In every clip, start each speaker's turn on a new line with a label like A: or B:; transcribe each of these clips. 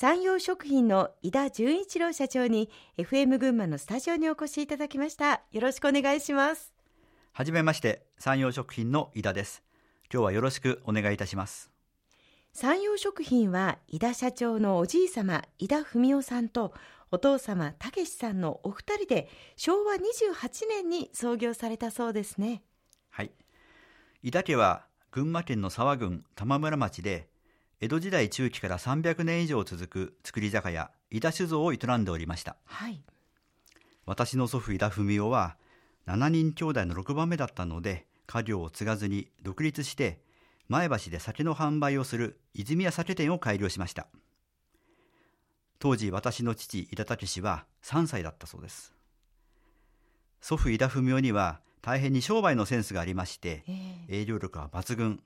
A: 山陽食品の井田純一郎社長に FM 群馬のスタジオにお越しいただきました。よろしくお願いします。
B: はじめまして山陽食品の井田です。今日はよろしくお願いいたします。
A: 山陽食品は井田社長のおじい様井田文夫さんとお父様たけしさんのお二人で昭和28年に創業されたそうですね。
B: はい。井田家は群馬県の沢郡玉村町で江戸時代中期から300年以上続く造り酒屋井田酒造を営んでおりました、
A: はい、
B: 私の祖父井田文夫は7人兄弟の6番目だったので家業を継がずに独立して前橋で酒の販売をする泉屋酒店を開業しました。当時私の父井田武氏は3歳だったそうです。祖父井田文夫には大変に商売のセンスがありまして、えー、営業力は抜群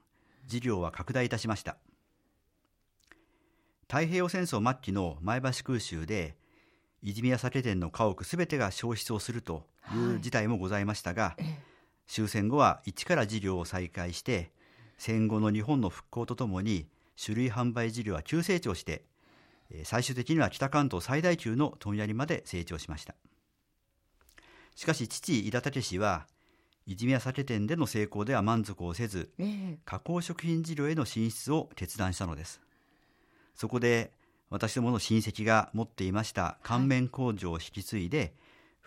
B: 事業は拡大いたしました太平洋戦争末期の前橋空襲で泉屋酒店の家屋すべてが消失をするという事態もございましたが、はい、終戦後は一から事業を再開して戦後の日本の復興とともに種類販売事業は急成長して最終的には北関東最大級の問屋にまで成長しました。しかし父井田武氏は泉屋酒店での成功では満足をせず、加工食品事業への進出を決断したのですそこで私どもの親戚が持っていました乾麺工場を引き継いで、はい、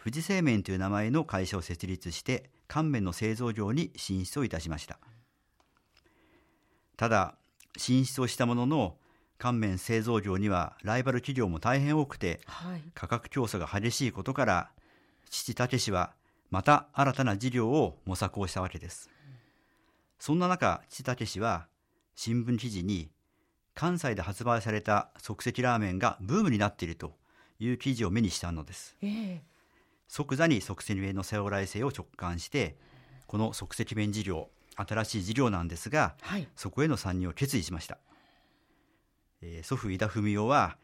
B: 富士製麺という名前の会社を設立して乾麺の製造業に進出をいたしました。ただ進出をしたものの乾麺製造業にはライバル企業も大変多くて、はい、価格競争が激しいことから父武氏はまた新たな事業を模索をしたわけです、そんな中父武氏は新聞記事に関西で発売された即席ラーメンがブームになっているという記事を目にしたのです、えー、即座に即席麺の将来性を直感してこの即席麺事業新しい事業なんですが、はい、そこへの参入を決意しました、えー、祖父井田文夫は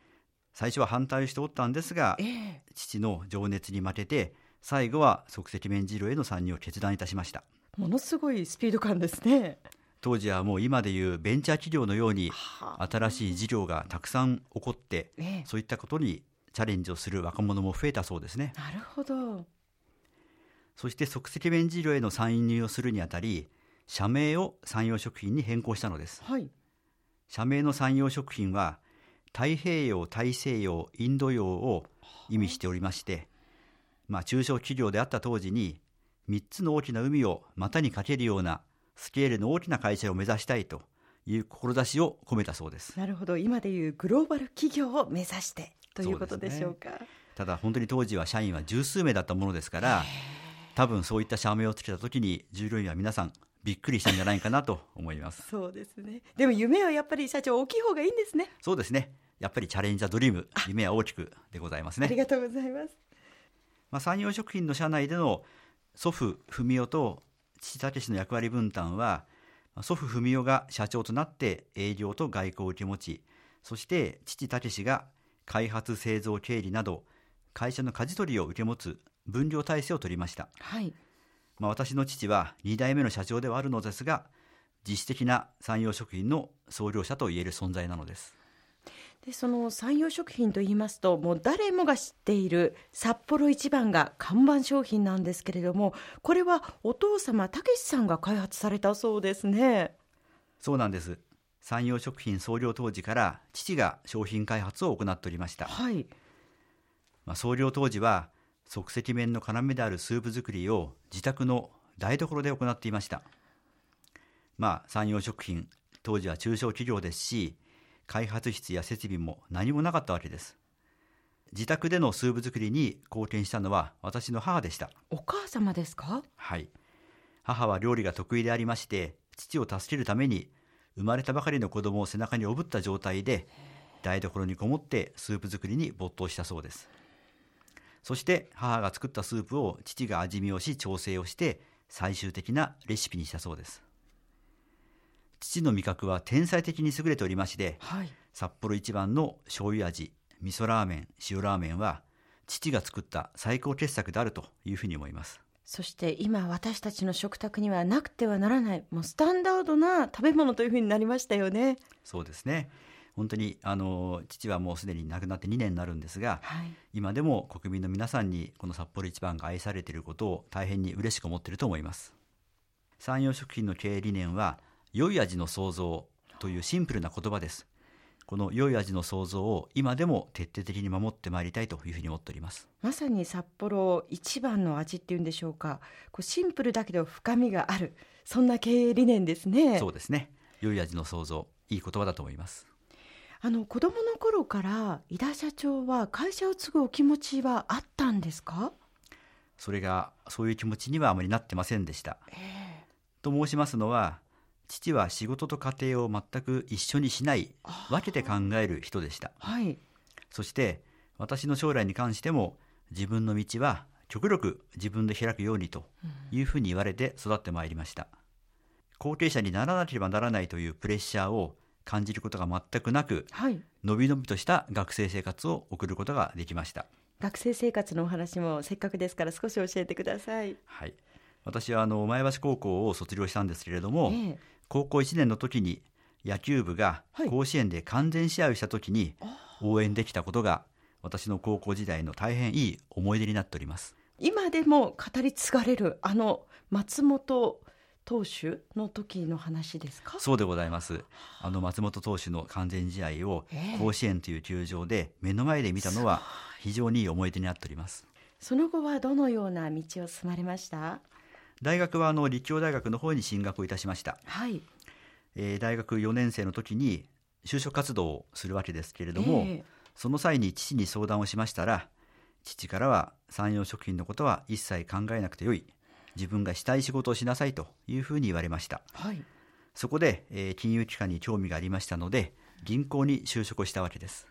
B: 最初は反対しておったんですが、えー、父の情熱に負けて最後は即席麺事業への参入を決断いたしました。
A: ものすごいスピード感ですね
B: 当時はもう今でいうベンチャー企業のように新しい事業がたくさん起こって、そういったことにチャレンジをする若者も増えたそうですね。
A: なるほど。
B: そして即席麺事業への参入をするにあたり社名を山陽食品に変更したのです、はい、社名の山陽食品は太平洋大西洋インド洋を意味しておりまして、まあ、中小企業であった当時に3つの大きな海を股にかけるようなスケールの大きな会社を目指したいという志を込めたそうです。
A: なるほど。今でいうグローバル企業を目指してということでしょうか、ね、
B: ただ本当に当時は社員は十数名だったものですから多分そういった社名をつけた時に従業員は皆さんびっくりしたんじゃないかなと思います。
A: そうですね。でも夢はやっぱり社長大きい方がいいんですね。
B: そうですね。やっぱりチャレンジャードリーム夢は大きくでございますね。
A: ありがとうございます。
B: まあ産業食品の社内での祖父文夫と父武氏の役割分担は祖父文夫が社長となって営業と外交を受け持ちそして父武氏が開発製造経理など会社の舵取りを受け持つ分業体制を取りました、
A: はい。
B: まあ、私の父は2代目の社長ではあるのですが実質的な産業食品の創業者といえる存在なのです
A: でその産業食品といいますともう誰もが知っている札幌一番が看板商品なんですけれどもこれはお父様たけしさんが開発されたそうですね。
B: そうなんです。産業食品創業当時から父が商品開発を行っておりました、
A: はい。
B: まあ、創業当時は即席麺の要であるスープ作りを自宅の台所で行っていました。まあ産業食品当時は中小企業ですし開発室や設備も何もなかったわけです。自宅でのスープ作りに貢献したのは私の母でした。
A: お母様ですか？
B: はい。母は料理が得意でありまして父を助けるために生まれたばかりの子供を背中におぶった状態で台所にこもってスープ作りに没頭したそうです。そして母が作ったスープを父が味見をし調整をして最終的なレシピにしたそうです父の味覚は天才的に優れておりまして、はい、札幌一番の醤油味味噌ラーメン塩ラーメンは父が作った最高傑作であるというふうに思います。
A: そして今私たちの食卓にはなくてはならないもうスタンダードな食べ物というふうになりましたよね。
B: そうですね。本当にあの父はもうすでに亡くなって2年になるんですが、
A: はい。
B: 今でも国民の皆さんにこの札幌一番が愛されていることを大変に嬉しく思っていると思います。山陽食品の経営理念は良い味の創造というシンプルな言葉です。この良い味の創造を今でも徹底的に守ってまいりたいというふうに思っております。
A: まさに札幌一番の味っていうんでしょうか。こうシンプルだけど深みがある。そんな経営理念ですね。
B: そうですね。良い味の創造いい言葉だと思います。
A: あの子供の頃から井田社長は会社を継ぐお気持ちはあったんですか？
B: それがそういう気持ちにはあまりなってませんでした。
A: え
B: と申しますのは父は仕事と家庭を全く一緒にしない分けて考える人でした。
A: はい。
B: そして私の将来に関しても自分の道は極力自分で開くようにというふうに言われて育ってまいりました。後継者にならなければならないというプレッシャーを感じることが全くなく
A: はい。
B: のびのびとした学生生活を送ることができました。
A: 学生生活のお話もせっかくですから少し教えてください。
B: はい。私はあの前橋高校を卒業したんですけれども、
A: ええ
B: 高校1年の時に野球部が
A: はい。
B: 甲子園で完全試合をした時に応援できたことが私の高校時代の大変いい思い出になっております。
A: 今でも語り継がれるあの松本投手の時の話ですか？
B: そうでございます。あの松本投手の完全試合を
A: ええ。
B: 甲子園という球場で目の前で見たのは非常にいい思い出になっております。
A: その後はどのような道を進まれました？
B: 大学はあの立教大学の方に進学をいたしました、
A: はい。
B: えー大学4年生の時に就職活動をするわけですけれども、
A: ええ。
B: その際に父に相談をしましたら父からは産業食品のことは一切考えなくてよい。自分がしたい仕事をしなさいというふうに言われました。
A: はい。
B: そこで、えー金融機関に興味がありましたので銀行に就職をしたわけです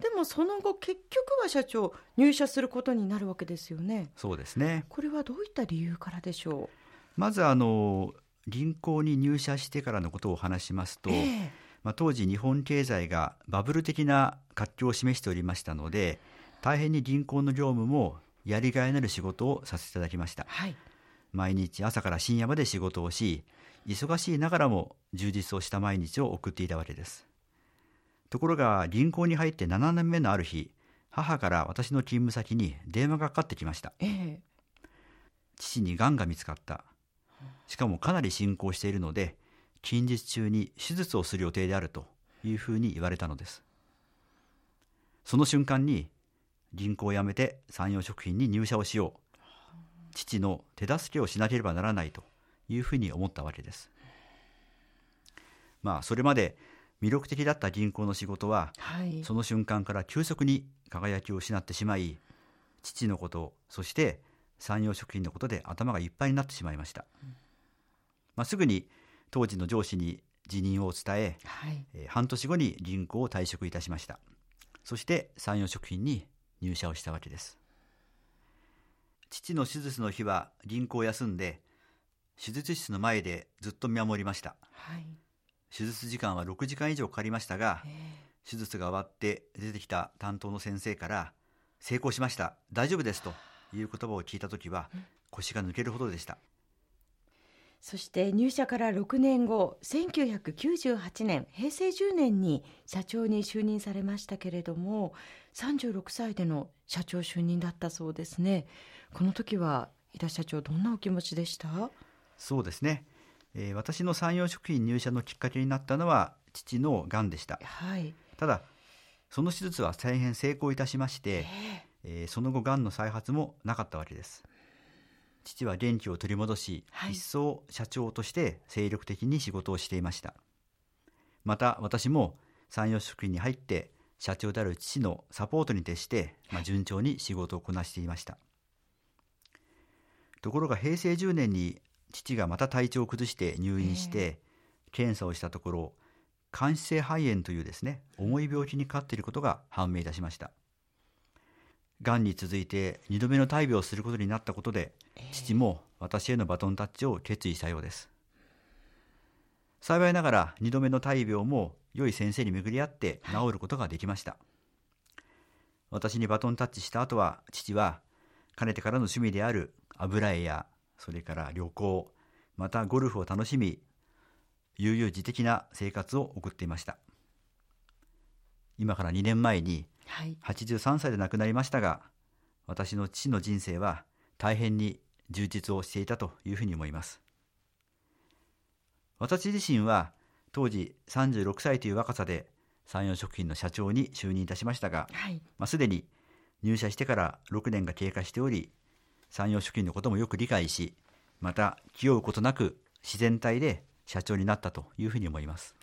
A: でもその後結局は社長入社することになるわけですよね。
B: そうですね。
A: これはどういった理由からでしょ
B: まずあの銀行に入社してからのことをお話しますと、
A: うえ。
B: まあ、当時日本経済がバブル的な活況を示しておりましたので大変に銀行の業務もやりがいのある仕事をさせていただきました。
A: はい。
B: 毎日朝から深夜まで仕事をし忙しいながらも充実をした毎日を送っていたわけですところが銀行に入って7年目のある日母から私の勤務先に電話がかかってきました。
A: ええ。
B: 父にがんが見つかった。しかもかなり進行しているので近日中に手術をする予定であるというふうに言われたのです。その瞬間に銀行を辞めて産業食品に入社をしよう。父の手助けをしなければならないというふうに思ったわけです。まあそれまで魅力的だった銀行の仕事は
A: はい。
B: その瞬間から急速に輝きを失ってしまい父のことそして産業食品のことで頭がいっぱいになってしまいました、まあ、すぐに当時の上司に辞任を伝え
A: はい。
B: えー半年後に銀行を退職いたしました。そして産業食品に入社をしたわけです。父の手術の日は銀行を休んで手術室の前でずっと見守りました。
A: はい
B: 手術時間は6時間以上かかりましたが
A: ええ。
B: 手術が終わって出てきた担当の先生から「成功しました。大丈夫です」という言葉を聞いた時は腰が抜けるほどでした。
A: そして入社から6年後1998年平成10年に社長に就任されましたけれども36歳での社長就任だったそうですね。この時は井田社長どんなお気持ちでした？
B: そうですね、えー私の産業食品入社のきっかけになったのは父のがんでした。
A: はい。
B: ただその手術は大変成功いたしまして、えーその後がんの再発もなかったわけです。父は元気を取り戻し、
A: はい。
B: 一層社長として精力的に仕事をしていました。また私も産業食品に入って社長である父のサポートに徹して、まあ、順調に仕事をこなしていました。ところが平成10年に父がまた体調を崩して入院して、検査をしたところ間質性肺炎というですね重い病気にかかっていることが判明いたしました。がんに続いて2度目の大病をすることになったことで父も私へのバトンタッチを決意したようです。幸いながら2度目の大病も良い先生に巡り合って治ることができました、私にバトンタッチした後は父はかねてからの趣味である油絵やそれから旅行またゴルフを楽しみ悠々自適な生活を送っていました。今から2年前に
A: はい。
B: 83歳で亡くなりましたが私の父の人生は大変に充実をしていたというふうに思います。私自身は当時36歳という若さで山陽食品の社長に就任いたしましたが、
A: はい。
B: まあ、すでに入社してから6年が経過しており山陽食品のこともよく理解しまた気負うことなく自然体で社長になったというふうに思います。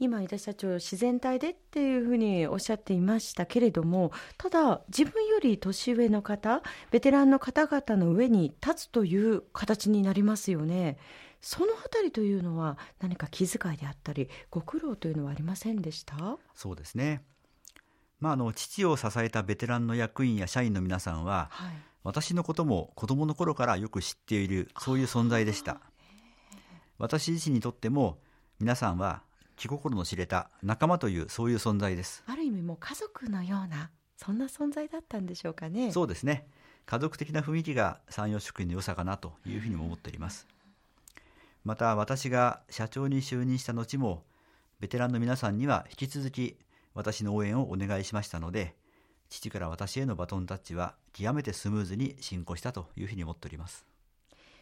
A: 今井田社長自然体でっていうふうにおっしゃっていましたけれどもただ自分より年上の方ベテランの方々の上に立つという形になりますよね。そのあたりというのは何か気遣いであったりご苦労というのはありませんでした？
B: そうですね。まあ、あの父を支えたベテランの役員や社員の皆さんは
A: はい
B: 私のことも子供の頃からよく知っているそういう存在でした。私自身にとっても皆さんは気心の知れた仲間というそういう存在です。
A: ある意味もう家族のようなそんな存在だったんでしょうかね。
B: そうですね。家族的な雰囲気が山陽食品の良さかなというふうにも思っております。また私が社長に就任した後もベテランの皆さんには引き続き私の応援をお願いしましたので父から私へのバトンタッチは極めてスムーズに進行したというふうに思っております。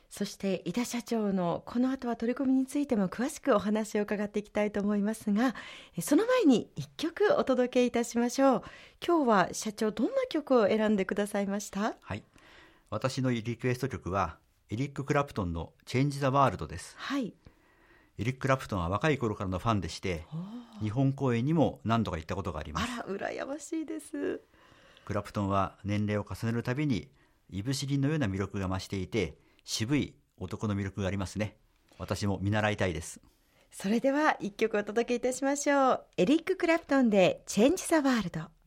A: そして井田社長のこの後は取り組みについても詳しくお話を伺っていきたいと思いますがえその前に一曲お届けいたしましょう。今日は社長どんな曲を選んでくださいました？
B: はい。私のリクエスト曲はエリック・クラプトンの「チェンジ・ザ・ワールド」です。
A: はい
B: エリック・クラプトンは若い頃からのファンでして日本公演にも何度か行ったことがあります。
A: あら羨ましいです。
B: クラプトンは年齢を重ねるたびにいぶし銀のような魅力が増していて渋い男の魅力がありますね。私も見習いたいです。
A: それでは一曲お届けいたしましょう。エリック・クラプトンで「チェンジ・ザ・ワールド」